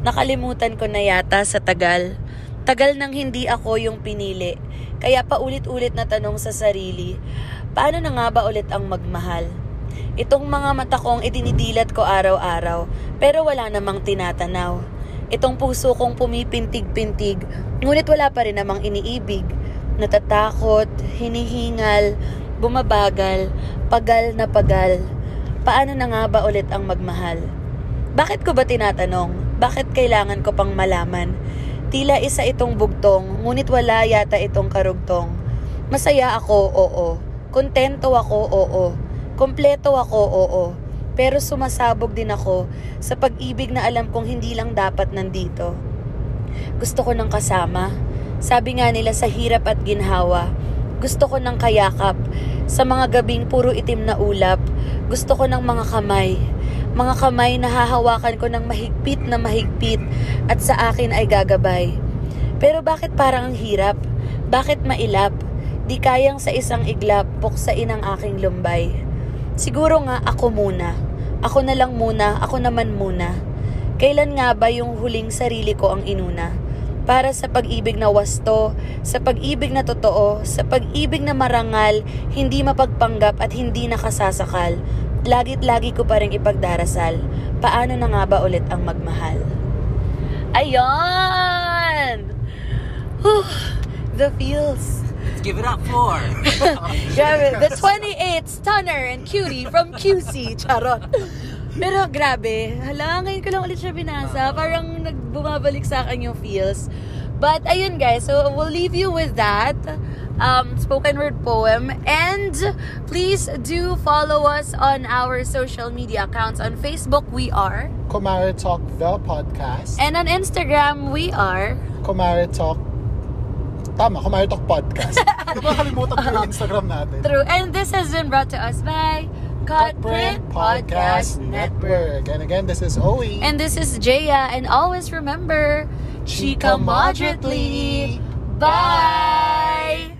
Nakalimutan ko na yata sa tagal. Tagal nang hindi ako yung pinili. Kaya paulit-ulit na tanong sa sarili, paano na nga ba ulit ang magmahal? Itong mga mata kong idinidilat ko araw-araw, pero wala namang tinatanaw. Itong puso kong pumipintig-pintig, ngunit wala pa rin namang iniibig. Natatakot, hinihingal, bumabagal, pagal na pagal. Paano na nga ba ulit ang magmahal? Bakit ko ba tinatanong? Bakit kailangan ko pang malaman? Tila isa itong bugtong, ngunit wala yata itong karugtong. Masaya ako, oo. Kontento ako, oo. Kompleto ako, oo. Pero sumasabog din ako sa pag-ibig na alam kong hindi lang dapat nandito. Gusto ko ng kasama. Sabi nga nila sa hirap at ginhawa. Gusto ko ng kayakap. Sa mga gabing puro itim na ulap. Gusto ko ng mga kamay. Mga kamay na hahawakan ko ng mahigpit na mahigpit at sa akin ay gagabay. Pero bakit parang ang hirap? Bakit mailap? Di kayang sa isang iglap puksain ang aking lumbay. Siguro nga ako muna. Ako na lang muna, ako naman muna. Kailan nga ba yung huling sarili ko ang inuna? Para sa pag-ibig na wasto, sa pag-ibig na totoo, sa pag-ibig na marangal, hindi mapagpanggap at hindi nakasasakal. Lagit lagi ko pa rin ipagdarasal. Paano na nga ba ulit ang magmahal? Whew, the feels. Let's give it up for... *laughs* Grabe, the 28 stunner and cutie from QC. Charot. Pero grabe, hala, ngayon ko lang ulit siya binasa. Parang nagbumabalik sa akin yung feels. But ayun guys, so we'll leave you with that um, spoken word poem. And please do follow us on our social media accounts. On Facebook, we are. Kumare Talk the podcast. And on Instagram, we are. Kumare Talk Tama, Kumare Talk podcast. *laughs* Nakakalimutan ko yung Instagram natin. True. And this has been brought to us by Cutprint Podcast Network. And again, this is Owe. And this is Jaya. And always remember, Chika moderately. Bye!